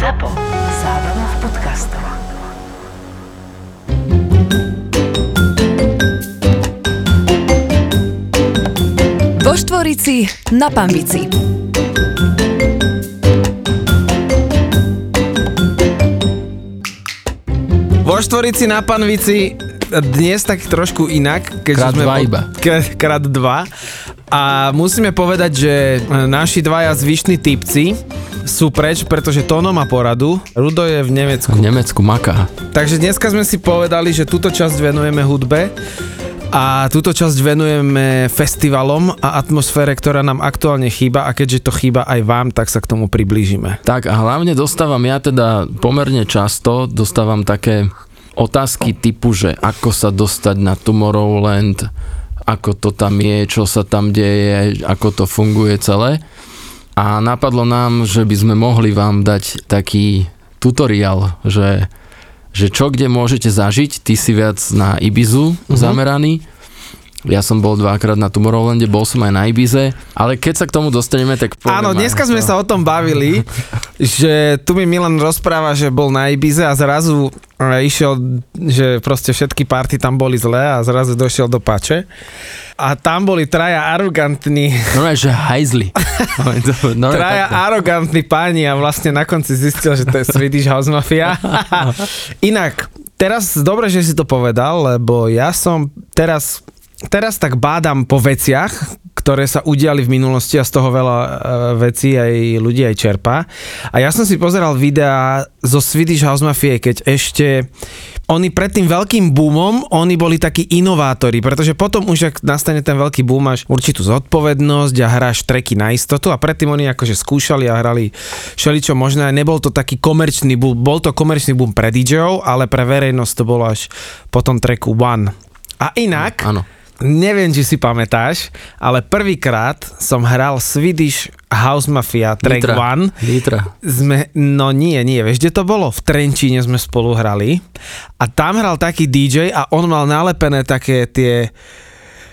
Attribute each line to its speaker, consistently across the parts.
Speaker 1: ZAPO. Zábrná v podcastov.
Speaker 2: Vo Štvorici na Pambici.
Speaker 3: Vo štvorici na panvici dnes tak trošku inak. Keďže
Speaker 4: Krát dva iba.
Speaker 3: K- krát dva. A musíme povedať, že naši dvaja zvyšní typci sú preč, pretože Tono má poradu, Rudo je v Nemecku.
Speaker 4: V Nemecku maká.
Speaker 3: Takže dneska sme si povedali, že túto časť venujeme hudbe a túto časť venujeme festivalom a atmosfére, ktorá nám aktuálne chýba a keďže to chýba aj vám, tak sa k tomu priblížime.
Speaker 4: Tak a hlavne dostávam ja teda pomerne často, dostávam také otázky typu, že ako sa dostať na Tomorrowland, ako to tam je, čo sa tam deje, ako to funguje celé. A napadlo nám, že by sme mohli vám dať taký tutoriál, že, že čo kde môžete zažiť, ty si viac na Ibizu uh-huh. zameraný, ja som bol dvakrát na Tomorrowlande, bol som aj na Ibize, ale keď sa k tomu dostaneme, tak poviem
Speaker 3: Áno, dneska
Speaker 4: to.
Speaker 3: sme sa o tom bavili, že tu mi Milan rozpráva, že bol na Ibize a zrazu e, išiel, že proste všetky party tam boli zlé a zrazu došiel do Pače. A tam boli traja arogantní,
Speaker 4: Normálne, že hajzli. Normálne
Speaker 3: traja
Speaker 4: takto.
Speaker 3: arogantní páni a vlastne na konci zistil, že to je Swedish House Mafia. Inak, teraz dobre, že si to povedal, lebo ja som teraz teraz tak bádam po veciach, ktoré sa udiali v minulosti a z toho veľa e, vecí aj ľudí aj čerpá. A ja som si pozeral videá zo Swedish House Mafia, keď ešte oni pred tým veľkým boomom, oni boli takí inovátori, pretože potom už, ak nastane ten veľký boom, máš určitú zodpovednosť a hráš treky na istotu a predtým oni akože skúšali a hrali všeličo možné. Nebol to taký komerčný boom, bol to komerčný boom pre DJov, ale pre verejnosť to bolo až po tom treku One. A inak,
Speaker 4: Áno.
Speaker 3: Neviem, či si pamätáš, ale prvýkrát som hral Swedish House Mafia track
Speaker 4: Nitra.
Speaker 3: One.
Speaker 4: Nitra.
Speaker 3: Sme, no nie, nie, vieš, kde to bolo? V Trenčíne sme spolu hrali a tam hral taký DJ a on mal nalepené také tie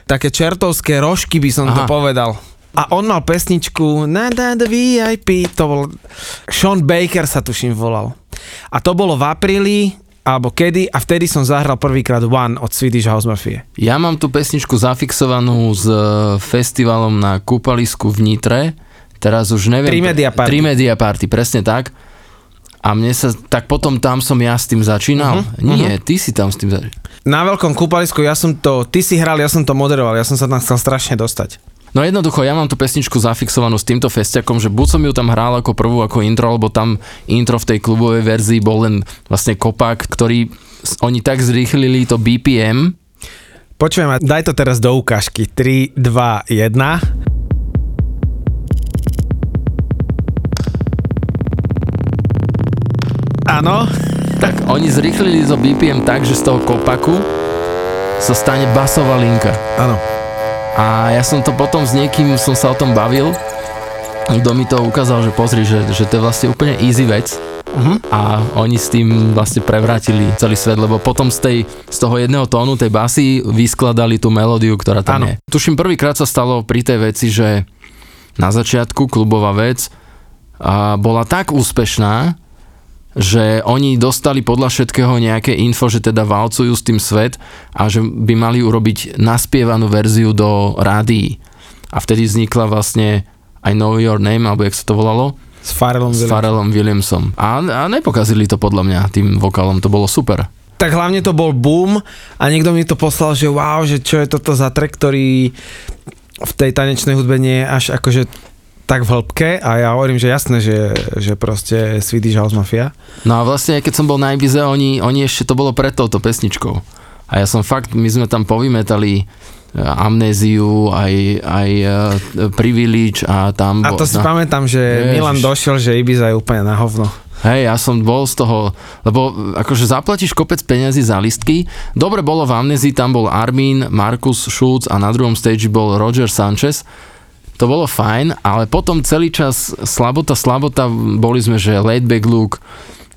Speaker 3: také čertovské rožky by som to
Speaker 4: Aha.
Speaker 3: povedal. A on mal pesničku na na the VIP, to bol Sean Baker sa tuším volal. A to bolo v apríli, alebo kedy, a vtedy som zahral prvýkrát One od Swedish House Mafia.
Speaker 4: Ja mám tú pesničku zafixovanú s e, festivalom na kúpalisku v Nitre. Teraz už neviem.
Speaker 3: Trimedia Party.
Speaker 4: Trimedia Party, presne tak. A mne sa, tak potom tam som ja s tým začínal.
Speaker 3: Mhm,
Speaker 4: Nie, ty si tam s tým začínal.
Speaker 3: Na veľkom kúpalisku ja som to, ty si hral, ja som to moderoval, ja som sa tam chcel strašne dostať.
Speaker 4: No jednoducho, ja mám tú pesničku zafixovanú s týmto festiakom, že buď som ju tam hral ako prvú, ako intro, lebo tam intro v tej klubovej verzii bol len vlastne kopák, ktorý oni tak zrýchlili to BPM,
Speaker 3: Počujem, daj to teraz do ukážky. 3, 2, 1. Áno,
Speaker 4: tak oni zrýchlili to BPM tak, že z toho kopaku sa stane basová linka.
Speaker 3: áno.
Speaker 4: A ja som to potom s niekým, som sa o tom bavil, kto mi to ukázal, že pozri, že, že to je vlastne úplne easy vec
Speaker 3: Mhm.
Speaker 4: a oni s tým vlastne prevrátili celý svet, lebo potom z, tej, z toho jedného tónu tej basy vyskladali tú melódiu, ktorá tam
Speaker 3: Áno.
Speaker 4: je. Tuším, prvýkrát sa stalo pri tej veci, že na začiatku klubová vec a bola tak úspešná, že oni dostali podľa všetkého nejaké info, že teda valcujú s tým svet a že by mali urobiť naspievanú verziu do rádií. A vtedy vznikla vlastne I Know Your Name, alebo jak sa to volalo,
Speaker 3: S Farrellom
Speaker 4: s
Speaker 3: Williamsom.
Speaker 4: Pharrellom Williamsom. A, a nepokazili to podľa mňa tým vokálom, to bolo super.
Speaker 3: Tak hlavne to bol boom a niekto mi to poslal, že wow, že čo je toto za track, ktorý v tej tanečnej hudbe nie je až akože tak v hĺbke a ja hovorím, že jasné, že, že proste Swedish House Mafia.
Speaker 4: No a vlastne, keď som bol na Ibize, oni, oni ešte to bolo pred touto pesničkou. A ja som fakt, my sme tam povymetali e, amnéziu, aj, aj privilege a tam...
Speaker 3: A to si
Speaker 4: no.
Speaker 3: pamätám, že
Speaker 4: Ježiš.
Speaker 3: Milan došiel, že Ibiza je úplne na hovno.
Speaker 4: Hej, ja som bol z toho, lebo akože zaplatíš kopec peniazy za listky. Dobre bolo v Amnezii, tam bol Armin, Markus Schulz a na druhom stage bol Roger Sanchez. To bolo fajn, ale potom celý čas slabota, slabota, boli sme, že laidback look,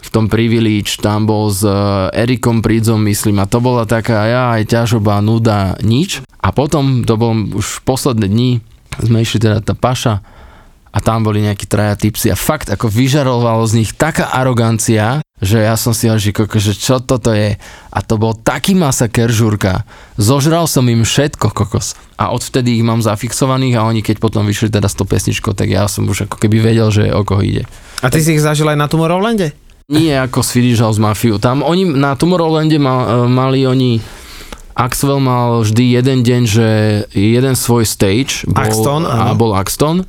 Speaker 4: v tom Privilege, tam bol s uh, Erikom Prídzom, myslím, a to bola taká, ja aj ťažoba, nuda, nič. A potom, to bol už posledné dni, sme išli teda tá paša a tam boli nejakí traja tipsy a fakt ako vyžarovalo z nich taká arogancia, že ja som si hovoril, že, čo toto je. A to bol taký masaker žurka. Zožral som im všetko, kokos. A odvtedy ich mám zafixovaných a oni keď potom vyšli teda s tou pesničkou, tak ja som už ako keby vedel, že o koho ide.
Speaker 3: A ty si ich zažil aj na Tomorrowlande?
Speaker 4: Nie ako Swedish House Mafia. Tam oni na Tomorrowlande mal, mali oni Axwell mal vždy jeden deň, že jeden svoj stage bol,
Speaker 3: Axton,
Speaker 4: a bol Axton.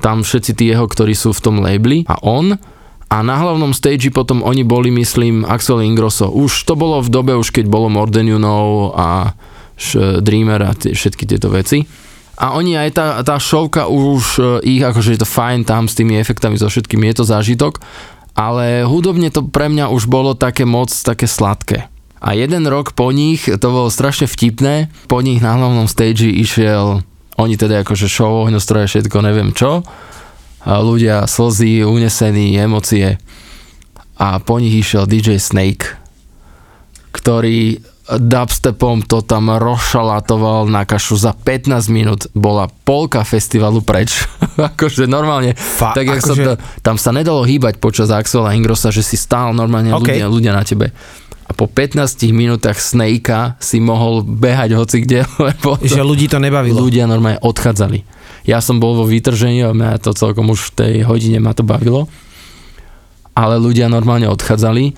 Speaker 4: Tam všetci tí jeho, ktorí sú v tom labeli a on. A na hlavnom stage potom oni boli, myslím, Axel Ingrosso. Už to bolo v dobe, už keď bolo More Than You Know a š- Dreamer a tie, všetky tieto veci. A oni aj tá, tá šovka už e, ich, akože je to fajn tam s tými efektami, so všetkým je to zážitok, ale hudobne to pre mňa už bolo také moc, také sladké. A jeden rok po nich, to bolo strašne vtipné, po nich na hlavnom stage išiel, oni teda akože show, ohňostroje, všetko, neviem čo, a ľudia slzy, unesení, emócie. A po nich išiel DJ Snake, ktorý dubstepom to tam rozšalatoval na kašu za 15 minút. Bola polka festivalu preč. akože normálne,
Speaker 3: Fa-
Speaker 4: tak jak sa
Speaker 3: akože-
Speaker 4: to, tam sa nedalo hýbať počas Axela Ingrossa, že si stál normálne
Speaker 3: OK.
Speaker 4: ľudia, ľudia na tebe. Po 15 minútach Snakea si mohol behať hoci kde, lebo to,
Speaker 3: Že ľudí to nebavilo.
Speaker 4: ľudia normálne odchádzali. Ja som bol vo vytržení a mňa to celkom už v tej hodine ma to bavilo. Ale ľudia normálne odchádzali,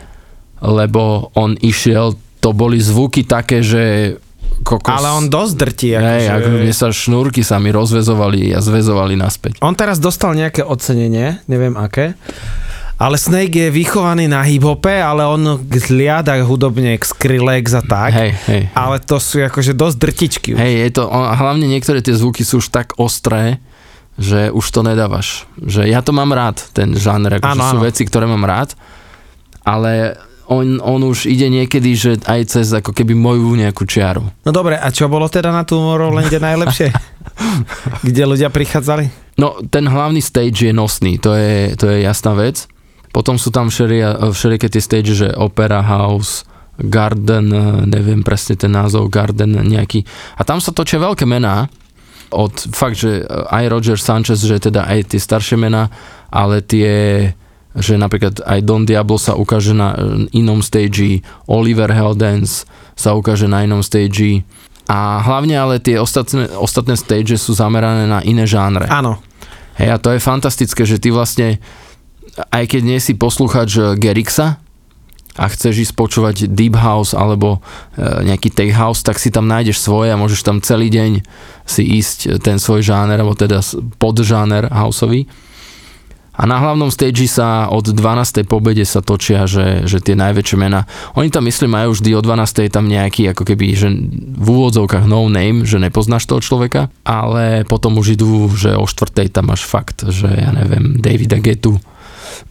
Speaker 4: lebo on išiel, to boli zvuky také, že kokos.
Speaker 3: Ale on dosť drtí.
Speaker 4: Hej,
Speaker 3: Akože...
Speaker 4: ako mne sa šnúrky sa mi rozvezovali a zväzovali naspäť.
Speaker 3: On teraz dostal nejaké ocenenie, neviem aké. Ale Snake je vychovaný na hip-hope, ale on zliada hudobne k Skrillex a tak.
Speaker 4: Hej, hej.
Speaker 3: Ale to sú akože dosť drtičky. už.
Speaker 4: Hej, je to, on, hlavne niektoré tie zvuky sú už tak ostré, že už to nedávaš. Že ja to mám rád, ten žáner, akože
Speaker 3: Áno,
Speaker 4: sú
Speaker 3: áno.
Speaker 4: veci, ktoré mám rád, ale on, on už ide niekedy, že aj cez ako keby moju nejakú čiaru.
Speaker 3: No dobre, a čo bolo teda na Tomorrowlande najlepšie? Kde ľudia prichádzali?
Speaker 4: No, ten hlavný stage je nosný, to je, to je jasná vec. Potom sú tam všelia, všelijaké tie stage, že Opera House, Garden, neviem presne ten názov, Garden nejaký. A tam sa točia veľké mená, od fakt, že aj Roger Sanchez, že teda aj tie staršie mená, ale tie, že napríklad aj Don Diablo sa ukáže na inom stage, Oliver Heldens sa ukáže na inom stage a hlavne ale tie ostatné, ostatné stage sú zamerané na iné žánre.
Speaker 3: Áno.
Speaker 4: Hej, a to je fantastické, že ty vlastne, aj keď nie si posluchač eh, Gerixa a chceš ísť počúvať Deep House alebo e, nejaký Tech House, tak si tam nájdeš svoje a môžeš tam celý deň si ísť eh, ten svoj žáner, alebo teda podžáner houseový. A na hlavnom stage sa od 12. pobede sa točia, že, že tie najväčšie mená. Oni tam myslím majú vždy o 12. tam nejaký ako keby, že v úvodzovkách no name, že nepoznáš toho človeka, ale potom už idú, že o 4. tam máš fakt, že ja neviem, Davida Getu.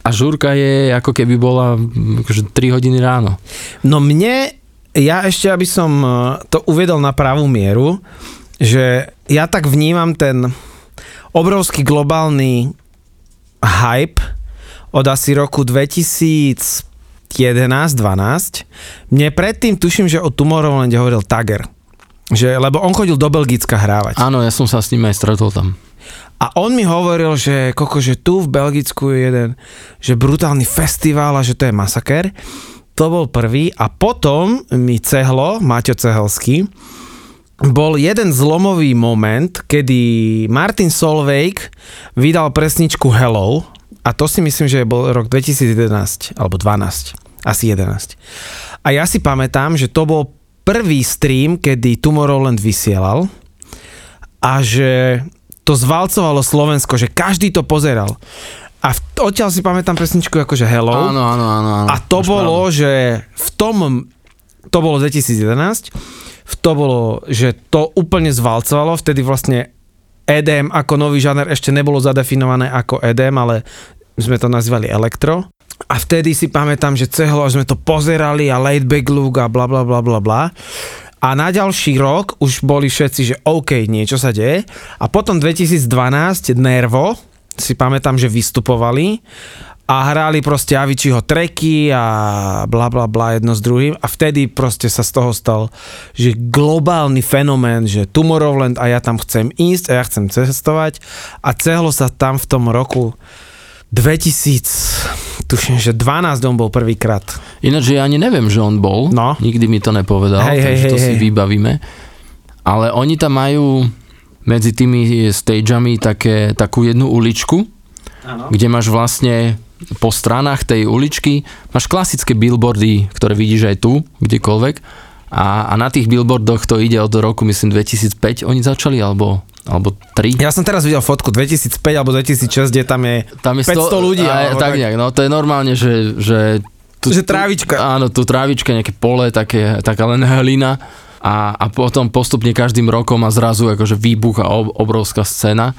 Speaker 4: A žúrka je ako keby bola mm, akože 3 hodiny ráno.
Speaker 3: No mne, ja ešte, aby som eh, to uvedol na pravú mieru, že ja tak vnímam ten obrovský globálny hype od asi roku 2011-12. Mne predtým tuším, že o Tomorrowlande hovoril Tager. Že, lebo on chodil do Belgicka hrávať.
Speaker 4: Áno, ja som sa s ním aj stretol tam.
Speaker 3: A on mi hovoril, že koko, že tu v Belgicku je jeden, že brutálny festival a že to je masaker. To bol prvý a potom mi Cehlo, Maťo Cehelský, bol jeden zlomový moment, kedy Martin Solveig vydal presničku Hello a to si myslím, že bol rok 2011 alebo 12, asi 11. A ja si pamätám, že to bol prvý stream, kedy Tomorrowland vysielal a že to zvalcovalo Slovensko, že každý to pozeral. A v, odtiaľ si pamätám pesničku akože Hello.
Speaker 4: Áno, áno, áno. áno.
Speaker 3: A to
Speaker 4: Máš
Speaker 3: bolo,
Speaker 4: pravdu.
Speaker 3: že v tom, to bolo 2011, v to bolo, že to úplne zvalcovalo, vtedy vlastne EDM ako nový žáner ešte nebolo zadefinované ako EDM, ale sme to nazývali elektro. A vtedy si pamätám, že cehlo, že sme to pozerali a laid back look a bla bla bla bla bla. A na ďalší rok už boli všetci, že OK, niečo sa deje. A potom 2012 Nervo, si pamätám, že vystupovali a hrali proste Aviciiho treky a bla bla bla jedno s druhým a vtedy proste sa z toho stal, že globálny fenomén, že Tomorrowland a ja tam chcem ísť a ja chcem cestovať a cehlo sa tam v tom roku 2000, tuším, že 12 on bol prvýkrát.
Speaker 4: Ináč ja ani neviem, že on bol.
Speaker 3: No.
Speaker 4: Nikdy mi to nepovedal,
Speaker 3: Hej, hej,
Speaker 4: takže to
Speaker 3: hej,
Speaker 4: si
Speaker 3: hej.
Speaker 4: vybavíme. Ale oni tam majú medzi tými stageami také, takú jednu uličku, kde máš vlastne po stranách tej uličky, máš klasické billboardy, ktoré vidíš aj tu, kdekoľvek. A, a na tých billboardoch to ide od roku, myslím, 2005 oni začali, alebo, alebo 3.
Speaker 3: Ja som teraz videl fotku 2005 alebo 2006, kde tam je,
Speaker 4: Tam je
Speaker 3: 500 ľudí,
Speaker 4: Aj, tak. nejak, no to je normálne, že, že tu,
Speaker 3: Že trávička.
Speaker 4: Tu, áno, tu trávička, nejaké pole, také, taká len hlina a, a potom postupne každým rokom a zrazu akože výbuch a ob, obrovská scéna.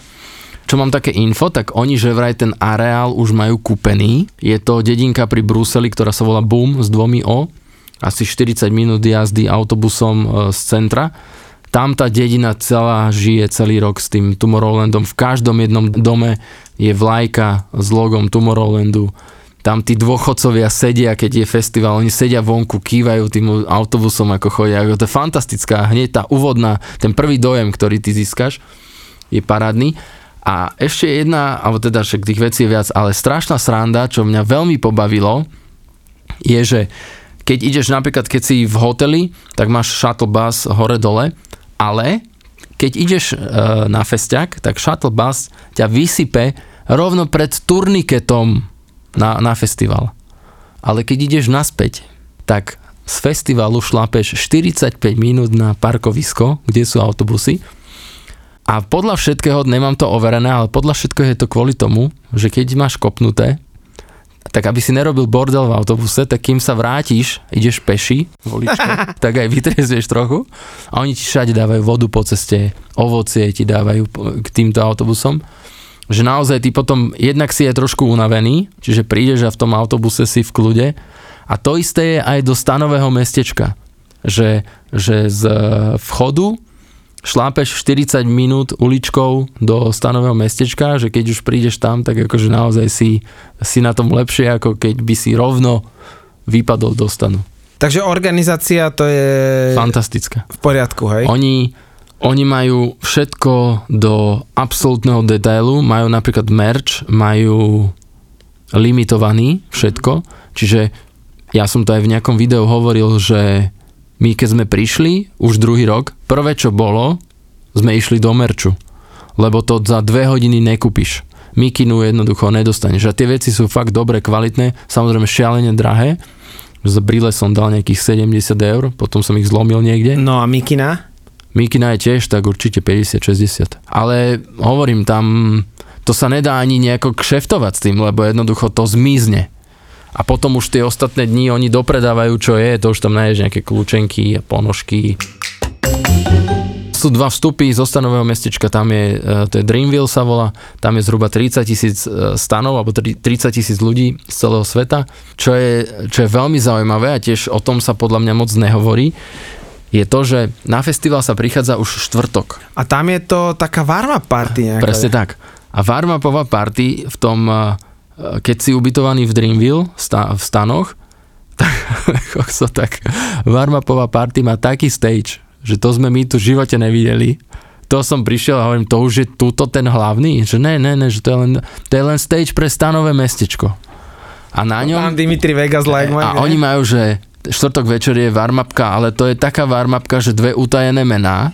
Speaker 4: Čo mám také info, tak oni že vraj ten areál už majú kúpený. Je to dedinka pri Bruseli, ktorá sa volá Boom s dvomi O. Asi 40 minút jazdy autobusom e, z centra. Tam tá dedina celá žije celý rok s tým Tomorrowlandom. V každom jednom dome je vlajka s logom Tomorrowlandu. Tam tí dôchodcovia sedia, keď je festival, oni sedia vonku, kývajú tým autobusom, ako chodia. To je fantastická, hneď tá úvodná, ten prvý dojem, ktorý ty získaš, je parádny. A ešte jedna, alebo teda však tých vecí je viac, ale strašná sranda, čo mňa veľmi pobavilo, je, že keď ideš napríklad, keď si v hoteli, tak máš shuttle bus hore-dole, ale keď ideš e, na festiak, tak shuttle bus ťa vysype rovno pred turniketom na, na festival. Ale keď ideš naspäť, tak z festivalu šlapeš 45 minút na parkovisko, kde sú autobusy a podľa všetkého, nemám to overené, ale podľa všetkého je to kvôli tomu, že keď máš kopnuté, tak aby si nerobil bordel v autobuse, tak kým sa vrátiš, ideš peši, voličko, tak aj vytrezieš trochu. A oni ti všade dávajú vodu po ceste, ovocie ti dávajú k týmto autobusom. Že naozaj ty potom jednak si je trošku unavený, čiže prídeš a v tom autobuse si v kľude. A to isté je aj do stanového mestečka, že, že z vchodu šlápeš 40 minút uličkou do stanového mestečka, že keď už prídeš tam, tak akože naozaj si, si na tom lepšie, ako keď by si rovno vypadol do stanu.
Speaker 3: Takže organizácia to je
Speaker 4: Fantastická.
Speaker 3: v poriadku, hej?
Speaker 4: Oni, oni majú všetko do absolútneho detailu, majú napríklad merch, majú limitovaný všetko, čiže ja som to aj v nejakom videu hovoril, že my keď sme prišli, už druhý rok, prvé čo bolo, sme išli do merču, lebo to za dve hodiny nekúpiš. Mikinu jednoducho nedostaneš. A tie veci sú fakt dobre, kvalitné, samozrejme šialene drahé. Z brýle som dal nejakých 70 eur, potom som ich zlomil niekde.
Speaker 3: No a Mikina?
Speaker 4: Mikina je tiež tak určite 50-60. Ale hovorím tam, to sa nedá ani nejako kšeftovať s tým, lebo jednoducho to zmizne. A potom už tie ostatné dni oni dopredávajú, čo je, to už tam nájdeš nejaké kľúčenky a ponožky. Sú dva vstupy zo stanového mestečka, tam je, e, to je Dreamville sa volá, tam je zhruba 30 tisíc e, stanov, alebo tri- 30 tisíc ľudí z celého sveta, čo je, čo je veľmi zaujímavé a tiež o tom sa podľa mňa moc nehovorí, je to, že na festival sa prichádza už štvrtok.
Speaker 3: A tam je to taká varma party nejaká.
Speaker 4: Presne tak. A warm-upová party v tom, eh, keď si ubytovaný v Dreamville v stanoch, tak, kokso, tak warm-upová party má taký stage, že to sme my tu v živote nevideli. To som prišiel a hovorím, to už je tuto ten hlavný? Že ne, ne, ne, že to je len, to je len stage pre stanové mestečko. A na ňom...
Speaker 3: Tam Dimitri Vegas like
Speaker 4: A oni majú, že štvrtok večer je warmupka, ale to je taká warmupka, že dve utajené mená.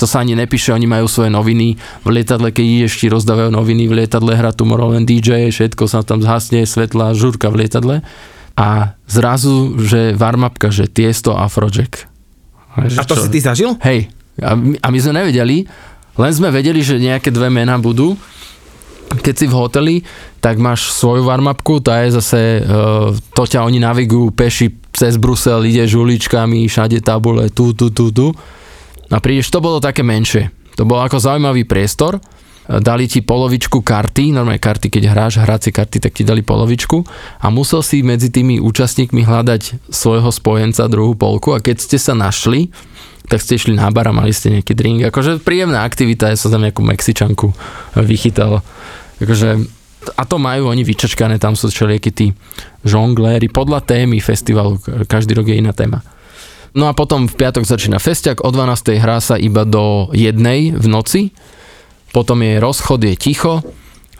Speaker 4: To sa ani nepíše, oni majú svoje noviny. V lietadle, keď ideš, ti rozdávajú noviny, v lietadle hrá Tomorrowland DJ, všetko sa tam zhasne, svetla, žurka v lietadle. A zrazu, že warmupka, že Tiesto a Afrojack.
Speaker 3: A to si ty zažil?
Speaker 4: Hej, a my, a my sme nevedeli, len sme vedeli, že nejaké dve mená budú. Keď si v hoteli, tak máš svoju warmupku, tá je zase, uh, to ťa oni navigujú peši cez Brusel, ideš uličkami, všade tabule, tu, tu, tu, tu. A prídeš, to bolo také menšie. To bol ako zaujímavý priestor, dali ti polovičku karty, normálne karty, keď hráš hracie karty, tak ti dali polovičku a musel si medzi tými účastníkmi hľadať svojho spojenca druhú polku a keď ste sa našli, tak ste išli na bar a mali ste nejaký drink. Akože príjemná aktivita, ja som tam nejakú Mexičanku vychytal. Akože A to majú oni vyčačkané, tam sú všelijakí tí žongléri podľa témy festivalu, každý rok je iná téma. No a potom v piatok začína festiak, o 12. hrá sa iba do jednej v noci, potom je rozchod, je ticho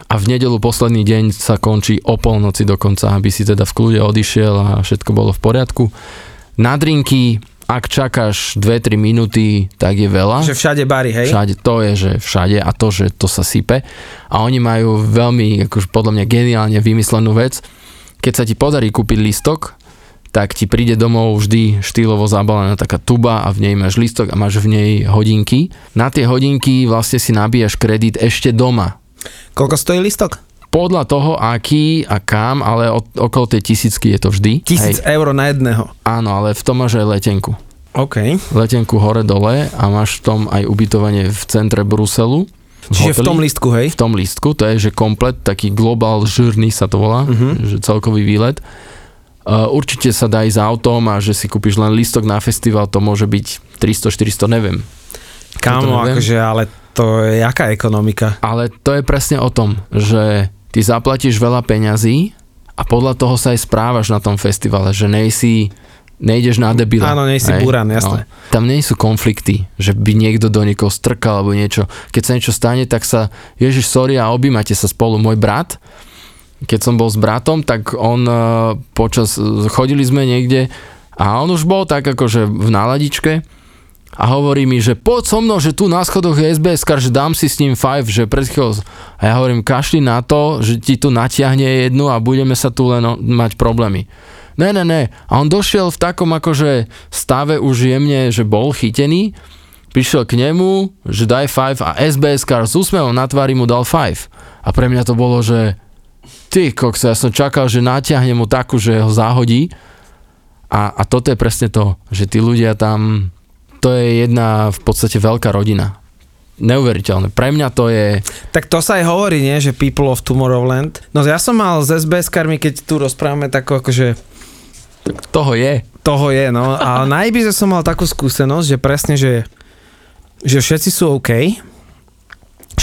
Speaker 4: a v nedelu posledný deň sa končí o polnoci dokonca, aby si teda v kľude odišiel a všetko bolo v poriadku. Na drinky, ak čakáš 2-3 minúty, tak je veľa.
Speaker 3: Že všade bary, hej?
Speaker 4: Všade, to je, že všade a to, že to sa sype. A oni majú veľmi, akože podľa mňa geniálne vymyslenú vec. Keď sa ti podarí kúpiť listok, tak ti príde domov vždy štýlovo zabalená taká tuba a v nej máš listok a máš v nej hodinky. Na tie hodinky vlastne si nabíjaš kredit ešte doma.
Speaker 3: Koľko stojí listok?
Speaker 4: Podľa toho, aký a kam, ale od, okolo tej tisícky je to vždy.
Speaker 3: Tisíc
Speaker 4: Hej.
Speaker 3: eur na jedného.
Speaker 4: Áno, ale v tom máš aj letenku.
Speaker 3: OK.
Speaker 4: Letenku hore-dole a máš v tom aj ubytovanie v centre Bruselu.
Speaker 3: Čiže v
Speaker 4: hoteli.
Speaker 3: tom listku, hej?
Speaker 4: v tom lístku, to je, že komplet, taký global journey sa to volá,
Speaker 3: Mhm.
Speaker 4: že celkový výlet. Uh, určite sa dá ísť autom a že si kúpiš len lístok na festival, to môže byť 300-400, neviem.
Speaker 3: Kámo, akože, ale to je jaká ekonomika?
Speaker 4: Ale to je presne o tom, že ty zaplatíš veľa peňazí a podľa toho sa aj správaš na tom festivale, že nejsi, nejdeš na debila.
Speaker 3: Áno, nejsi buran, jasné.
Speaker 4: Tam nie sú konflikty, že by niekto do niekoho strkal alebo niečo. Keď sa niečo stane, tak sa, ježiš, sorry a objímate sa spolu. Môj brat, keď som bol s bratom, tak on eh, počas, chodili sme niekde a on už bol tak akože v náladičke a hovorí mi, že poď so mnou, že tu na schodoch je SBS, že dám si s ním five, že pred chvíľou. A ja hovorím, kašli na to, že ti tu natiahne jednu a budeme sa tu len mať problémy. Ne, ne, ne. A on došiel v takom akože stave už jemne, že bol chytený, prišiel k nemu, že daj five a SBS kar s úsmevom na tvári mu dal five. A pre mňa to bolo, že ty koksa, ja som čakal, že natiahne mu takú, že ho zahodí. A, a toto je presne to, že tí ľudia tam, to je jedna v podstate veľká rodina. Neuveriteľné. Pre mňa to je...
Speaker 3: Tak to sa aj hovorí, nie, že people of Tomorrowland. No ja som mal s SBS karmi, keď tu rozprávame takú akože
Speaker 4: Toho je.
Speaker 3: toho je, no. A na Ibize som mal takú skúsenosť, že presne, že, že všetci sú OK,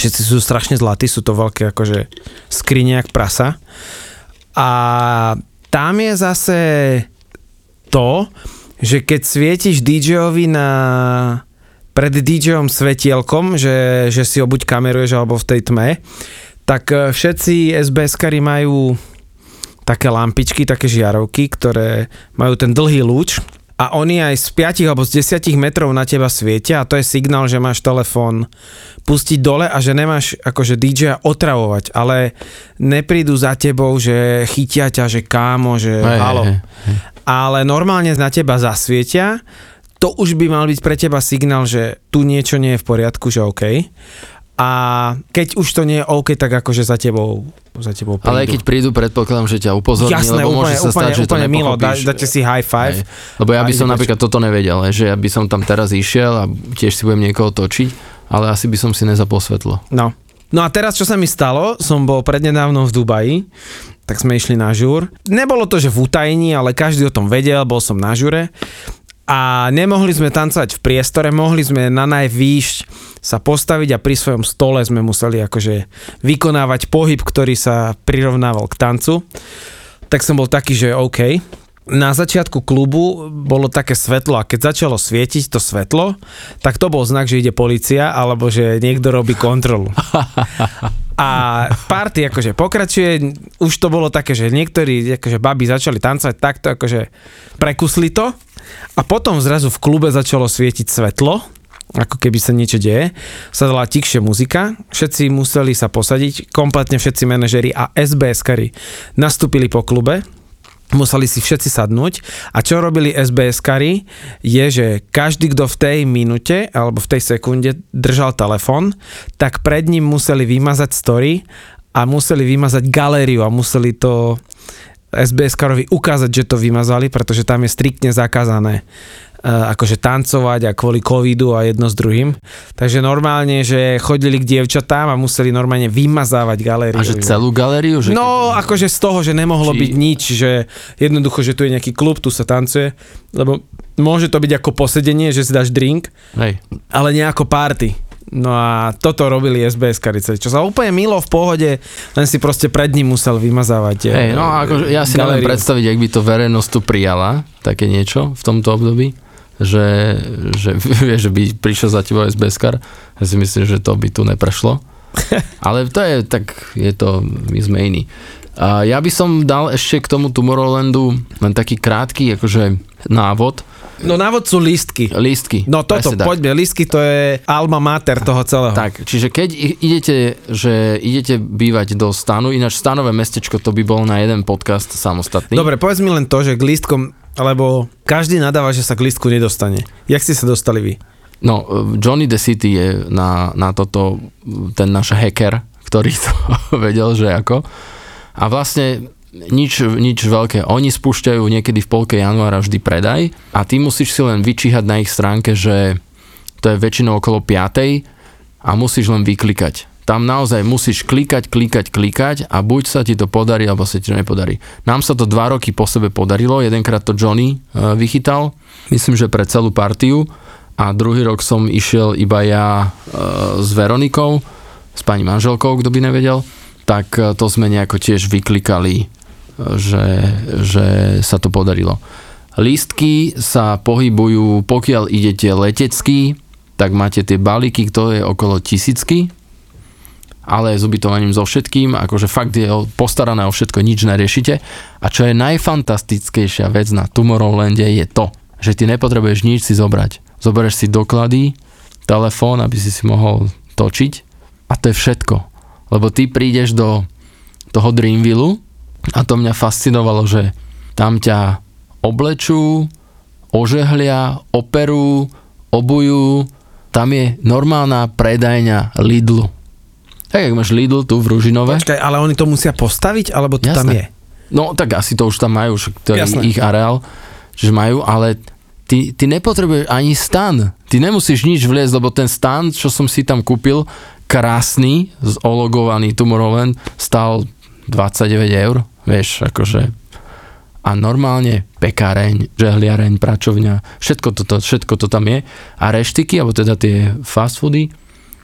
Speaker 3: všetci sú strašne zlatí, sú to veľké akože skrine jak prasa. A tam je zase to, že keď svietiš DJ-ovi na pred DJ-om svetielkom, že, že si ho buď kameruješ alebo v tej tme, tak eh, všetci SBS-kari majú také lampičky, také žiarovky, ktoré majú ten dlhý lúč a oni aj z 5 alebo z 10 metrov na teba svietia a to je signál, že máš telefón pustiť dole a že nemáš akože DJ otravovať, ale neprídu za tebou, že chytia ťa, že kámo, že
Speaker 4: Hej,
Speaker 3: halo.
Speaker 4: hej,
Speaker 3: Ale normálne na teba zasvietia, to už by mal byť pre teba signál, že tu niečo nie je v poriadku, že OK. A keď už to nie je OK, tak akože za tebou, za tebou prídu.
Speaker 4: Ale aj keď prídu, predpokladám, že ťa upozorní,
Speaker 3: Jasné,
Speaker 4: lebo môže
Speaker 3: úplne,
Speaker 4: sa
Speaker 3: úplne,
Speaker 4: stať, že to
Speaker 3: úplne milo, dá, dáte si high five.
Speaker 4: Hej. Lebo ja by som napríklad toto nevedel, že ja by som tam teraz išiel a tiež si budem niekoho točiť, ale asi by som si nezapol svetlo.
Speaker 3: No. No a teraz, čo sa mi stalo, som bol prednedávnom v Dubaji, tak sme išli na žúr. Nebolo to, že v utajení, ale každý o tom vedel, bol som na žure. A nemohli sme tancovať v priestore, mohli sme na najvýšť sa postaviť a pri svojom stole sme museli akože vykonávať pohyb, ktorý sa prirovnával k tancu. Tak som bol taký, že OK. Na začiatku klubu bolo také svetlo a keď začalo svietiť to svetlo, tak to bol znak, že ide policia alebo že niekto robí kontrolu. A party akože pokračuje, už to bolo také, že niektorí akože baby začali tancovať takto, akože prekusli to a potom zrazu v klube začalo svietiť svetlo, ako keby sa niečo deje, sa dala tikšie muzika, všetci museli sa posadiť, kompletne všetci manažeri a SBS-kari nastúpili po klube, museli si všetci sadnúť. A čo robili SBS-kari je, že každý, kto v tej minúte alebo v tej sekunde držal telefón, tak pred ním museli vymazať story a museli vymazať galériu a museli to SBS-karovi ukázať, že to vymazali, pretože tam je striktne zakázané uh, akože tancovať a kvôli covidu a jedno s druhým. Takže normálne, že chodili k dievčatám a museli normálne vymazávať galériu.
Speaker 4: A že celú galériu? Že
Speaker 3: No, akože z toho, že nemohlo
Speaker 4: Či-
Speaker 3: byť nič, že jednoducho, že tu je nejaký klub, tu sa tancuje, lebo môže to byť ako posedenie, že si dáš drink,
Speaker 4: Hej.
Speaker 3: ale nie ako party. No a toto robili SBS karice, čo sa úplne milo v pohode, len si proste pred ním musel vymazávať.
Speaker 4: Hej,
Speaker 3: eh,
Speaker 4: no akože ja si neviem
Speaker 3: galériu.
Speaker 4: predstaviť, ak by to verejnosť tu prijala, také niečo v tomto období, že, že, že by prišiel za tebou SBS kar, ja si myslím, že to by tu neprešlo. Ale to je, tak je to, my sme iní. A ja by som dal ešte k tomu Tomorrowlandu len taký krátky akože návod,
Speaker 3: No návod sú lístky.
Speaker 4: lístky.
Speaker 3: No toto,
Speaker 4: presne tak.
Speaker 3: poďme, lístky to je alma mater toho celého.
Speaker 4: Tak, čiže keď idete, že idete bývať do stanu, ináč stanové mestečko to by bol na jeden podcast samostatný.
Speaker 3: Dobre, povedz mi len to, že k lístkom, lebo každý nadáva, že sa k lístku nedostane. Jak ste sa dostali vy?
Speaker 4: No, Johnny the City je na, na toto ten náš hacker, ktorý to vedel, že ako. A vlastne nič, nič veľké. Oni spúšťajú niekedy v polke januára vždy predaj a ty musíš si len vyčíhať na ich stránke, že to je väčšinou okolo 5 a musíš len vyklikať. Tam naozaj musíš klikať, klikať, klikať a buď sa ti to podarí, alebo sa ti to nepodarí. Nám sa to dva roky po sebe podarilo, jedenkrát to Johnny uh, vychytal, myslím, že pre celú partiu a druhý rok som išiel iba ja uh, s Veronikou, s pani manželkou, kto by nevedel, tak uh, to sme nejako tiež vyklikali, že, že sa to podarilo. Lístky sa pohybujú, pokiaľ idete letecky, tak máte tie balíky, to je okolo tisícky, ale s ubytovaním so všetkým, akože fakt je postarané o všetko, nič neriešite. A čo je najfantastickejšia vec na Tomorrowlande je to, že ty nepotrebuješ nič si zobrať. Zoberieš si doklady, telefón, aby si si mohol točiť a to je všetko. Lebo ty prídeš do toho Dreamville a to mňa fascinovalo, že tam ťa oblečú, ožehlia, operú, obujú, tam je normálna predajňa Lidlu. Tak jak máš Lidl tu v Ružinove.
Speaker 3: Počkaj, ale oni to musia postaviť, alebo to tam je?
Speaker 4: No tak asi to už tam majú, to je
Speaker 3: Jasné.
Speaker 4: ich areál, že majú, ale ty, ty nepotrebuješ ani stan. Ty nemusíš nič vliezť, lebo ten stan, čo som si tam kúpil, krásny, zologovaný Tomorrowland, stal 29 eur, vieš, akože a normálne pekáreň, žehliareň, pračovňa, všetko toto, všetko to tam je. A reštiky, alebo teda tie fast foody,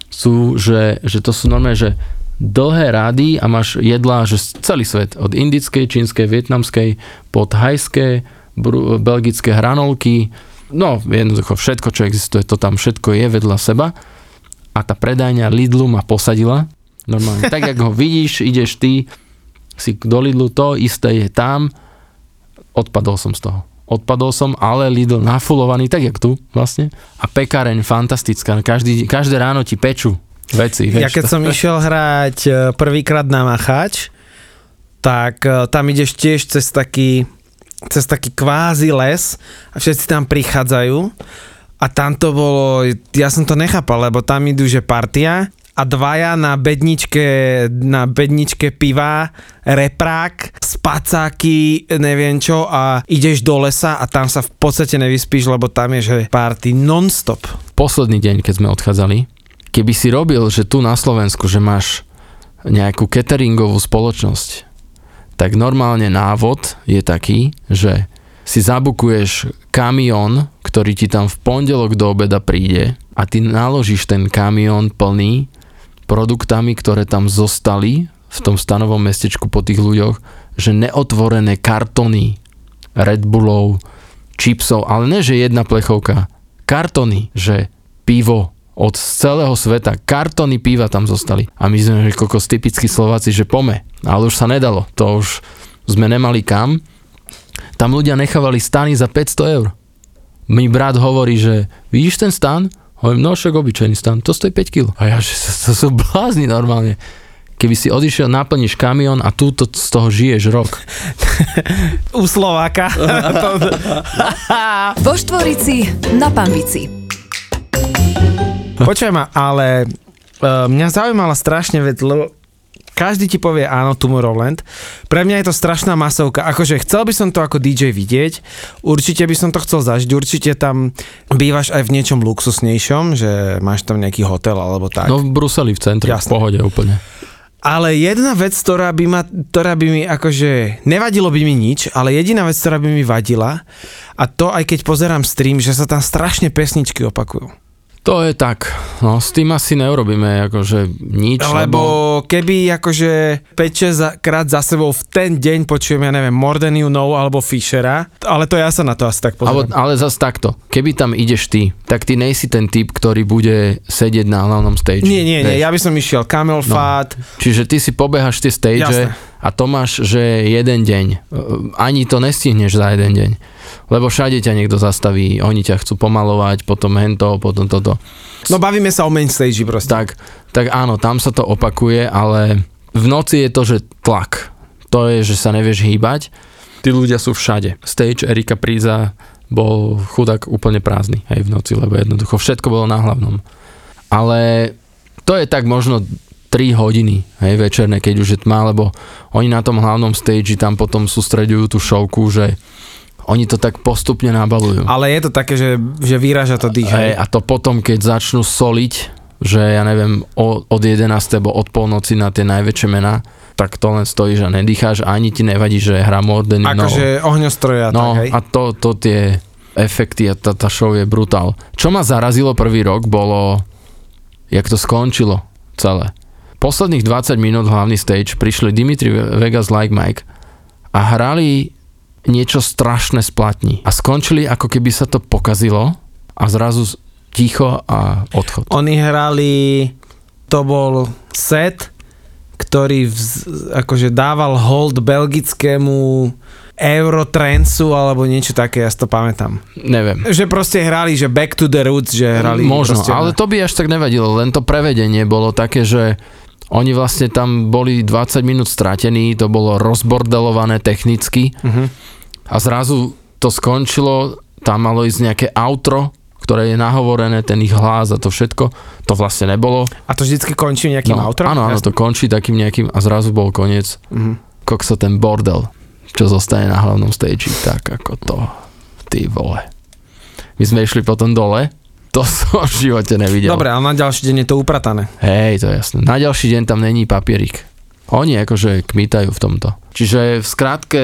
Speaker 4: sú, že, že to sú normálne, že dlhé rady a máš jedlá, že celý svet, od indickej, čínskej, vietnamskej, po thajské, bru, belgické hranolky, no jednoducho všetko, čo existuje, to tam všetko je vedľa seba. A tá predajňa Lidlu ma posadila, normálne, tak ako ho vidíš, ideš ty si do Lidlu, to isté je tam, odpadol som z toho. Odpadol som, ale Lidl nafulovaný, tak jak tu vlastne. A pekáreň fantastická, každý, každé ráno ti pečú veci.
Speaker 3: Ja keď
Speaker 4: to-
Speaker 3: som išiel hrať e, prvýkrát na Machač, tak e, tam ideš tiež cez taký, cez taký kvázi les a všetci tam prichádzajú a tam to bolo, ja som to nechápal, lebo tam idú, že partia a dvaja na bedničke, na bedničke piva, reprák, spacáky, neviem čo a ideš do lesa a tam sa v podstate nevyspíš, lebo tam je, že party non-stop.
Speaker 4: posledný deň, keď sme odchádzali, keby si robil, že tu na Slovensku, že máš nejakú cateringovú spoločnosť, tak normálne návod je taký, že si zabukuješ kamión, ktorý ti tam v pondelok do obeda príde a ty naložíš ten kamión plný produktami, ktoré tam zostali v tom stanovom mestečku po tých ľuďoch, že neotvorené kartony Red Bullov, čipsov, ale ne, že jedna plechovka, kartony, že pivo od celého sveta, kartony piva tam zostali. A my sme, že kokos typickí Slováci, že pome. Ale už sa nedalo, to už sme nemali kam. Tam ľudia nechávali stany za 500 eur. Mi brat hovorí, že vidíš ten stan? Hovorím, no však obyčajný stan, to stojí 5 kg. A ja, že to, to sú blázni normálne. Keby si odišiel, naplníš kamión a tu z toho žiješ rok.
Speaker 3: U Slováka.
Speaker 2: Vo Štvorici na Pambici.
Speaker 3: Počujem ma, ale uh, mňa zaujímala strašne vec, lebo každý ti povie áno, Tomorrowland. Pre mňa je to strašná masovka. Akože chcel by som to ako DJ vidieť, určite by som to chcel zažiť, určite tam bývaš aj v niečom luxusnejšom, že máš tam nejaký hotel alebo tak.
Speaker 4: No v Bruseli v centre,
Speaker 3: Jasné.
Speaker 4: v pohode úplne.
Speaker 3: Ale jedna vec, ktorá by, ma, ktorá by mi akože, nevadilo by mi nič, ale jediná vec, ktorá by mi vadila, a to aj keď pozerám stream, že sa tam strašne pesničky opakujú.
Speaker 4: To je tak. No, s tým asi neurobíme akože nič,
Speaker 3: Lebo
Speaker 4: lebo...
Speaker 3: keby akože 5-6 krát za sebou v ten deň počujem, ja neviem, More Than You Know alebo Fishera, ale to ja sa na to asi tak
Speaker 4: Alebo,
Speaker 3: pozriem.
Speaker 4: ale zase takto, keby tam ideš ty, tak ty nejsi ten typ, ktorý bude sedieť na hlavnom stage.
Speaker 3: Nie, nie, nie, ja by som išiel Camel Fat,
Speaker 4: Čiže ty si pobehaš tie stage
Speaker 3: Jasné.
Speaker 4: A to máš, že jeden deň. E, Ani to nestihneš za jeden deň. Lebo všade ťa niekto zastaví, oni ťa chcú pomalovať, potom hento, potom toto.
Speaker 3: no bavíme sa o main stage proste.
Speaker 4: Tak, tak áno, tam sa to opakuje, ale v noci je to, že tlak. To je, že sa nevieš hýbať. Tí ľudia sú všade. Stage Erika Príza bol chudák úplne prázdny aj v noci, lebo jednoducho všetko bolo na hlavnom. Ale to je tak možno 3 hodiny hej, večerné, keď už je tma, lebo oni na tom hlavnom stage tam potom sústreďujú tú šovku, že oni to tak postupne nabalujú.
Speaker 3: Ale je to také, že, že vyraža to dých.
Speaker 4: Hej, a to potom, keď začnú soliť, že ja neviem, od 11. alebo od polnoci na tie najväčšie mená, tak to len stojíš a nedýcháš a ani ti nevadí, že hra you know.
Speaker 3: Akože ohňostroja,
Speaker 4: No
Speaker 3: tak hej.
Speaker 4: a to, to tie efekty a tá, tá show je brutál. Čo ma zarazilo prvý rok bolo, jak to skončilo celé. Posledných 20 minút hlavný stage prišli Dimitri Vegas Like Mike a hrali niečo strašné z platní. A skončili ako keby sa to pokazilo a zrazu ticho a odchod.
Speaker 3: Oni hrali, to bol set, ktorý vz, akože dával hold belgickému Eurotransu alebo niečo také, ja si to pamätám.
Speaker 4: Neviem.
Speaker 3: Že proste hrali, že back to the roots, že hrali
Speaker 4: Možno,
Speaker 3: proste
Speaker 4: ale to by až tak nevadilo, len to prevedenie bolo také, že oni vlastne tam boli 20 minút stratení, to bolo rozbordelované technicky
Speaker 3: Mhm.
Speaker 4: a zrazu to skončilo, tam malo ísť nejaké outro, ktoré je nahovorené, ten ich hlas a to všetko, to vlastne nebolo.
Speaker 3: A to vždycky končí nejakým
Speaker 4: No,
Speaker 3: outrom?
Speaker 4: áno, áno, to končí takým nejakým a zrazu bol koniec.
Speaker 3: Mhm.
Speaker 4: Kokso ten bordel, čo zostane na hlavnom stage, tak ako to, ty vole. My sme išli potom dole, to som v živote nevidel.
Speaker 3: Dobre, ale na ďalší deň je to upratané.
Speaker 4: Hej, to je jasné. Na ďalší deň tam není papierik. Oni akože kmitajú v tomto. Čiže v skrátke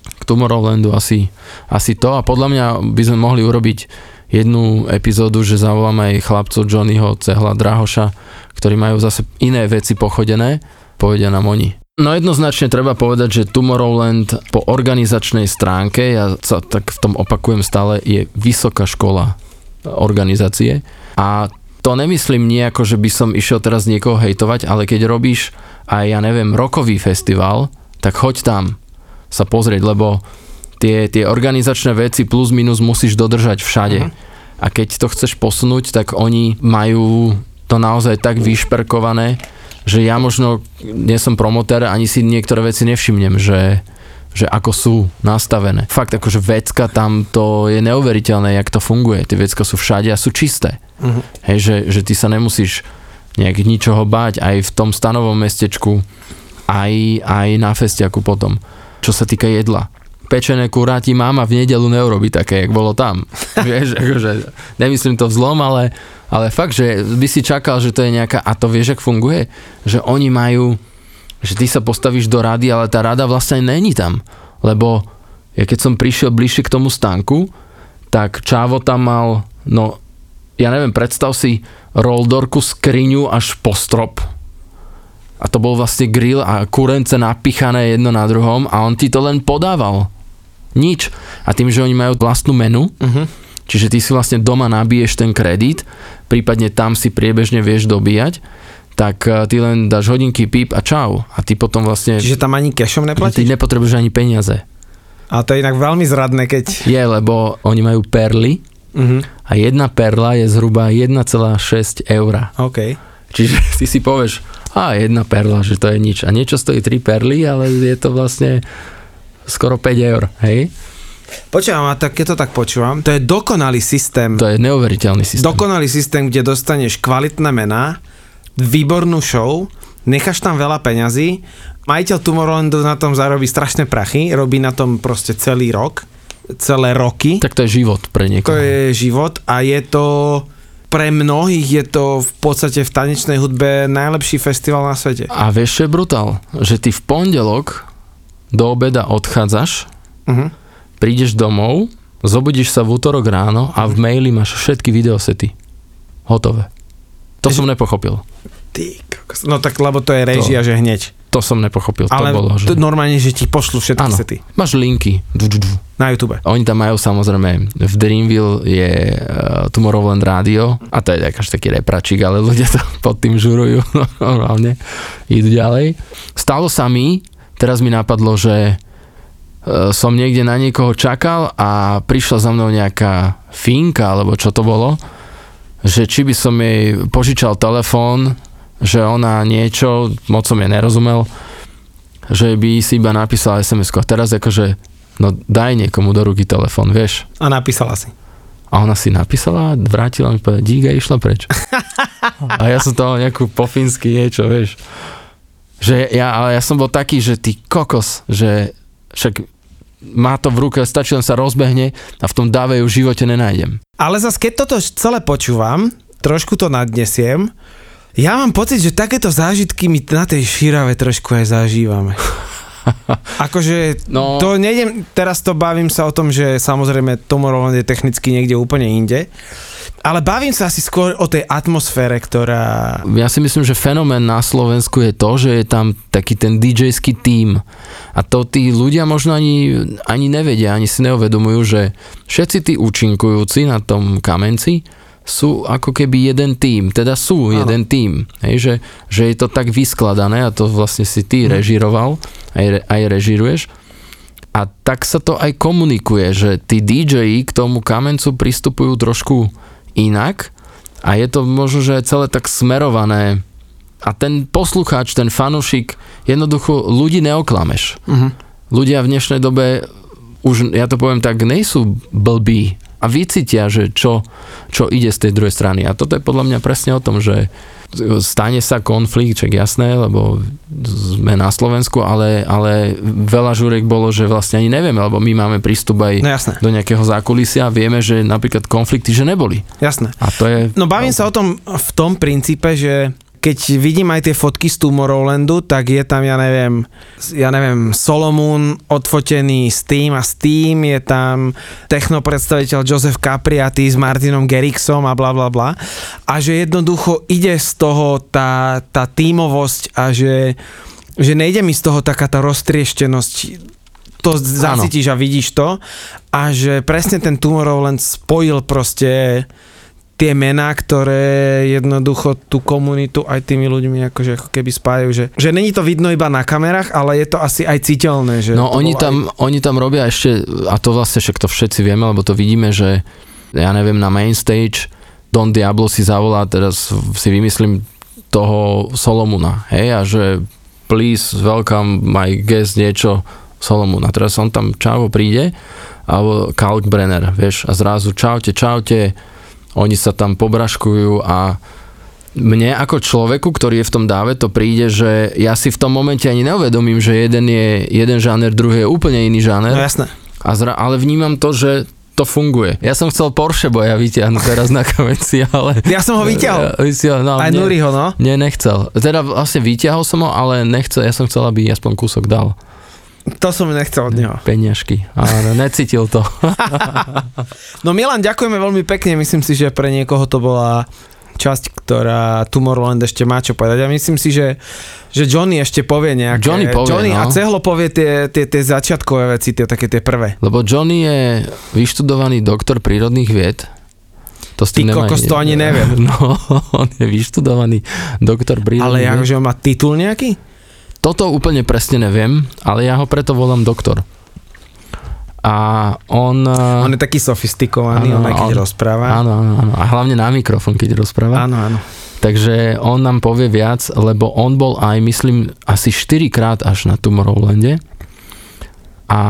Speaker 4: k Tomorrowlandu asi, asi to a podľa mňa by sme mohli urobiť jednu epizódu, že zavoláme aj chlapcov Johnnyho, Cehla, Drahoša, ktorí majú zase iné veci pochodené, povedia nám oni. No jednoznačne treba povedať, že Tomorrowland po organizačnej stránke, ja sa tak v tom opakujem stále, je vysoká škola organizácie a to nemyslím nejako, že by som išiel teraz niekoho hejtovať, ale keď robíš aj, ja neviem, rokový festival, tak choď tam sa pozrieť, lebo tie, tie organizačné veci plus minus musíš dodržať všade. A keď to chceš posunúť, tak oni majú to naozaj tak vyšperkované, že ja možno nie som promotér, ani si niektoré veci nevšimnem, že, že ako sú nastavené. Fakt, akože vecka tam to je neuveriteľné, jak to funguje. Tie vecka sú všade a sú čisté.
Speaker 3: Mhm.
Speaker 4: Hej, že, že ty sa nemusíš nejak ničoho báť aj v tom stanovom mestečku, aj, aj na festiaku potom. Čo sa týka jedla. Pečené kuráti máma v nedelu neurobi také, jak bolo tam. vieš, akože, nemyslím to vzlom, ale, ale fakt, že by si čakal, že to je nejaká, a to vieš, jak funguje? Že oni majú, že ty sa postavíš do rady, ale tá rada vlastne není tam. Lebo ja keď som prišiel bližšie k tomu stánku, tak Čávo tam mal, no ja neviem, predstav si roldorku, skriňu až po strop. A to bol vlastne grill a kurence napichané jedno na druhom a on ti to len podával. Nič. A tým, že oni majú vlastnú menu,
Speaker 3: Mhm.
Speaker 4: čiže ty si vlastne doma nabiješ ten kredit, prípadne tam si priebežne vieš dobíjať, tak eh, ty len dáš hodinky píp a čau. A ty potom vlastne...
Speaker 3: Čiže tam ani cashom
Speaker 4: ty
Speaker 3: neplatíš?
Speaker 4: nepotrebuješ ani peniaze.
Speaker 3: A to je inak veľmi zradné, keď...
Speaker 4: Je, lebo oni majú perly
Speaker 3: Mhm.
Speaker 4: a jedna perla je zhruba 1,6 eur.
Speaker 3: OK.
Speaker 4: Čiže ty si povieš, a jedna perla, že to je nič. A niečo stojí 3 perly, ale je to vlastne skoro 5 eur, hej?
Speaker 3: Počúvam, a tak, keď to tak počúvam, to je dokonalý systém.
Speaker 4: To je neuveriteľný systém.
Speaker 3: Dokonalý systém, kde dostaneš kvalitné mená, výbornú show, necháš tam veľa peňazí, majiteľ Tomorrowlandu na tom zarobí strašné prachy, robí na tom proste celý rok, celé roky.
Speaker 4: tak to je život pre
Speaker 3: To
Speaker 4: niekoho.
Speaker 3: je život a je to pre mnohých je to v podstate v tanečnej hudbe najlepší festival na svete.
Speaker 4: A vieš, čo je brutál? Že ty v pondelok do obeda odchádzaš,
Speaker 3: Uh-huh.
Speaker 4: prídeš domov, zobudíš sa v útorok ráno a v maili máš všetky videosety. Hotové. To som nepochopil.
Speaker 3: Ty kokos. No tak, lebo to je režia, že hneď.
Speaker 4: To som nepochopil.
Speaker 3: Ale
Speaker 4: to bolo, že...
Speaker 3: to normálne, že ti pošlu všetky
Speaker 4: Áno,
Speaker 3: sety
Speaker 4: máš linky. Du, du, du.
Speaker 3: na YouTube.
Speaker 4: Oni tam majú samozrejme, v Dreamville je uh, Tomorrowland rádio a to je až taký repračík, ale ľudia to pod tým žurujú normálne. Idú ďalej. Stalo sa mi, teraz mi napadlo, že uh, som niekde na niekoho čakal a prišla za mnou nejaká finka, alebo čo to bolo, že či by som jej požičal telefón, že ona niečo, moc som jej nerozumel, že by si iba napísala sms A teraz akože, no daj niekomu do ruky telefón, vieš.
Speaker 3: A napísala si.
Speaker 4: A ona si napísala, vrátila mi povedala, dík a išla preč. A ja som toho nejakú po fínsky niečo, vieš. Že ja, ale ja som bol taký, že ty kokos, že však má to v ruke, stačí len sa rozbehne a v tom dáve ju v živote nenájdem.
Speaker 3: Ale zase, keď toto celé počúvam, trošku to nadnesiem, ja mám pocit, že takéto zážitky my na tej šírave trošku aj zažívame. akože, no. to nejdem, teraz to bavím sa o tom, že samozrejme Tomorrowland je technicky niekde úplne inde, ale bavím sa asi skôr o tej atmosfére, ktorá...
Speaker 4: Ja si myslím, že fenomén na Slovensku je to, že je tam taký ten DJ-ský tím a to tí ľudia možno ani, ani nevedia, ani si neuvedomujú, že všetci tí účinkujúci na tom kamenci sú ako keby jeden tím, teda sú ano. jeden tím, hej, že, že je to tak vyskladané a to vlastne si ty hmm. režiroval, aj, aj režiruješ a tak sa to aj komunikuje, že tí DJ k tomu kamencu pristupujú trošku inak a je to možno, že celé tak smerované a ten poslucháč, ten fanušik, jednoducho ľudí neoklameš. Uh-huh. Ľudia v dnešnej dobe už, ja to poviem tak, nejsú blbí a vycítia, že čo, čo ide z tej druhej strany. A toto je podľa mňa presne o tom, že stane sa konflikt, čak jasné, lebo sme na Slovensku, ale, ale veľa žúrek bolo, že vlastne ani nevieme, lebo my máme prístup aj
Speaker 3: no, jasné.
Speaker 4: do nejakého zákulisia a vieme, že napríklad konflikty, že neboli.
Speaker 3: Jasné.
Speaker 4: A to je...
Speaker 3: No bavím sa o tom v tom princípe, že keď vidím aj tie fotky z Tomorrowlandu, tak je tam, ja neviem, ja neviem, Solomon odfotený s tým a s tým, je tam techno predstaviteľ Joseph Capriati s Martinom Gerixom a bla bla bla. A že jednoducho ide z toho tá, tá tímovosť a že, že nejde mi z toho taká tá roztrieštenosť. To zacítiš a vidíš to. A že presne ten Tomorrowland spojil proste tie mená, ktoré jednoducho tú komunitu aj tými ľuďmi akože ako keby spájajú, že, že není to vidno iba na kamerách, ale je to asi aj citeľné. Že
Speaker 4: no oni tam, aj... oni tam robia ešte, a to vlastne však to všetci vieme, lebo to vidíme, že ja neviem, na main stage Don Diablo si zavolá, teraz si vymyslím toho Solomuna, hej, a že please welcome my guest niečo Solomuna. Teraz on tam čavo príde, alebo Kalkbrenner, vieš, a zrazu čaute, čaute, oni sa tam pobraškujú a mne ako človeku, ktorý je v tom dáve, to príde, že ja si v tom momente ani neuvedomím, že jeden je jeden žáner, druhý je úplne iný žáner.
Speaker 3: No jasné.
Speaker 4: A zra, ale vnímam to, že to funguje. Ja som chcel Porsche boja vyťahnuť teraz na kameci, ale...
Speaker 3: Ja som ho vyťahol.
Speaker 4: no,
Speaker 3: Aj Nuri ho, no.
Speaker 4: Nie, nechcel. Teda vlastne vyťahol som ho, ale nechcel, ja som chcel, aby aspoň kúsok dal.
Speaker 3: To som nechcel od neho.
Speaker 4: Peňažky. Áno, necítil to.
Speaker 3: no Milan, ďakujeme veľmi pekne. Myslím si, že pre niekoho to bola časť, ktorá Tomorrowland ešte má čo povedať. A myslím si, že, že Johnny ešte povie nejaké.
Speaker 4: Johnny povie,
Speaker 3: Johnny
Speaker 4: no.
Speaker 3: a Cehlo povie tie, tie, tie začiatkové veci, tie také tie prvé.
Speaker 4: Lebo Johnny je vyštudovaný doktor prírodných vied. To
Speaker 3: Ty kokos, to ani neviem.
Speaker 4: No, on je vyštudovaný doktor prírodných
Speaker 3: Ale že on má titul nejaký?
Speaker 4: Toto úplne presne neviem, ale ja ho preto volám doktor. A on...
Speaker 3: Eh, on je taký sofistikovaný, áno, on aj keď on, rozpráva.
Speaker 4: Áno, áno, áno. A hlavne na mikrofón, keď rozpráva.
Speaker 3: Áno, áno.
Speaker 4: Takže on nám povie viac, lebo on bol aj, myslím, asi 4 krát až na Tomorrowlande. A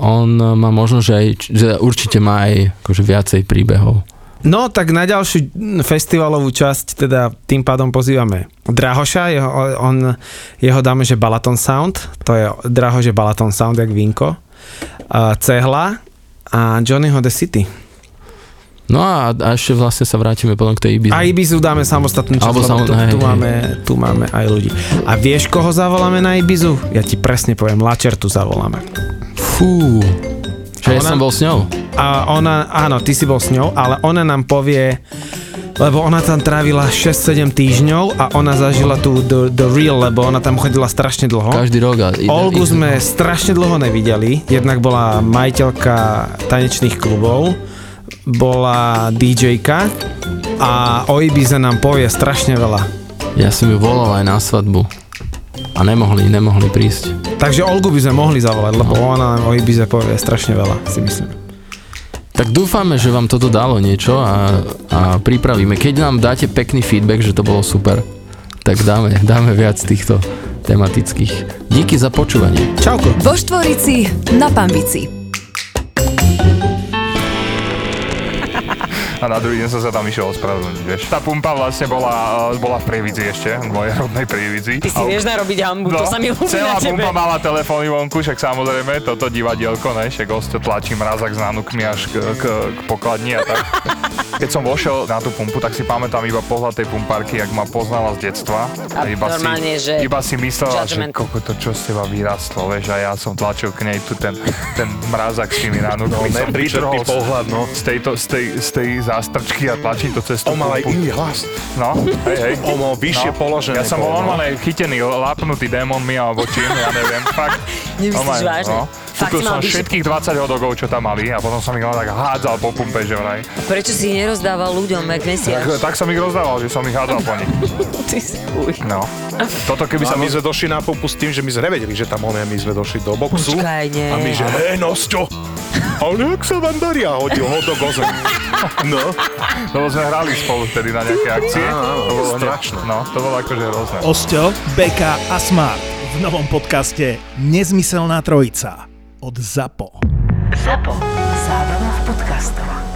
Speaker 4: on má možno, že, aj, že určite má aj akože viacej príbehov.
Speaker 3: No, tak na ďalšiu festivalovú časť teda tým pádom pozývame Drahoša, jeho, on, jeho dáme, že Balaton Sound, to je Drahože Balaton Sound, jak Vinko, a Cehla a Johnnyho The City.
Speaker 4: No a, a ešte vlastne sa vrátime potom k tej Ibizu.
Speaker 3: A Ibizu dáme samostatnú časť, lebo sam, tu, tu, máme, tu máme aj ľudí. A vieš, koho zavoláme na Ibizu? Ja ti presne poviem, Lačertu zavoláme.
Speaker 4: Fú, že ja som bol s ňou.
Speaker 3: A ona, áno, ty si bol s ňou, ale ona nám povie lebo ona tam trávila 6-7 týždňov a ona zažila tú the, the real, lebo ona tam chodila strašne dlho.
Speaker 4: Každý rok. A
Speaker 3: Olgu sme strašne dlho nevideli. Jednak bola majiteľka tanečných klubov, bola DJka a o Ibize nám povie strašne veľa.
Speaker 4: Ja som ju volal aj na svadbu. A nemohli, nemohli prísť.
Speaker 3: Takže Olgu by sme mohli zavolať, lebo ona nám o Ibize povie strašne veľa, si myslím.
Speaker 4: Tak dúfame, že vám toto dalo niečo a, a pripravíme. Keď nám dáte pekný feedback, že to bolo super, tak dáme, dáme viac týchto tematických. Díky za počúvanie.
Speaker 3: Čauko.
Speaker 2: Vo Štvorici na Pambici.
Speaker 5: A na druhý deň som sa tam išiel ospravedlniť, vieš. Tá pumpa vlastne bola, eh, bola v Prievidzi ešte, v mojej rodnej Prievidzi.
Speaker 6: Ty si vieš narobiť hambu, to sa mi ľúbi
Speaker 5: celá
Speaker 6: na tebe.
Speaker 5: pumpa mala telefóny vonku, však samozrejme, toto divadielko, ne, však oste tlačí mrazak s nanukmi až k, k, k pokladni a tak. Keď som vošiel na tú pumpu, tak si pamätám iba pohľad tej pumpárky, jak ma poznala z detstva.
Speaker 6: A
Speaker 5: iba
Speaker 6: normálne,
Speaker 5: si,
Speaker 6: že
Speaker 5: iba si myslela,
Speaker 6: judgment.
Speaker 5: že koko to čo z teba vyrastlo, vieš, a ja som tlačil k nej tu ten, ten mrazak s tými nanukmi. som
Speaker 7: nepríčetný
Speaker 5: vytrhol z-
Speaker 7: pohľad, no.
Speaker 5: Z, tejto, z, tej, z tej zástrčky a tlačím to cez tú
Speaker 7: On mal aj iný hlas.
Speaker 5: No, hej, hej.
Speaker 7: On mal vyššie položené
Speaker 5: Ja som bol
Speaker 7: no.
Speaker 5: normálne chytený, lápnutý démonmi alebo čím, ja neviem, fakt.
Speaker 6: Nemyslíš vážne? Fakt Mal
Speaker 5: som
Speaker 6: vyššie-
Speaker 5: všetkých 20 hodogov, čo tam mali a potom som ich len tak hádzal po pumpe, že vraj.
Speaker 6: Prečo si ich nerozdával ľuďom, jak mesiac?
Speaker 5: Tak, tak som ich rozdával, že som ich hádzal po nich.
Speaker 6: Ty si.
Speaker 5: No. Toto keby
Speaker 7: A
Speaker 5: sa
Speaker 7: my sme došli na pumpu s tým, že my sme nevedeli, že tam je, my sme došli do boxu.
Speaker 6: Počkaj, nie.
Speaker 7: A my, že hej, Nosťo, ale jak sa vám darí? A hodil ho do goze. No,
Speaker 5: Lebo sme hrali spolu vtedy na nejaké akcie.
Speaker 7: Áno,
Speaker 5: to bolo
Speaker 7: strašné.
Speaker 5: No, to bolo akože hrozné.
Speaker 8: Osťo, Beka a Smart v novom podcaste Nezmyselná trojica od ZAPO.
Speaker 1: ZAPO. Zábrná v podcastovách.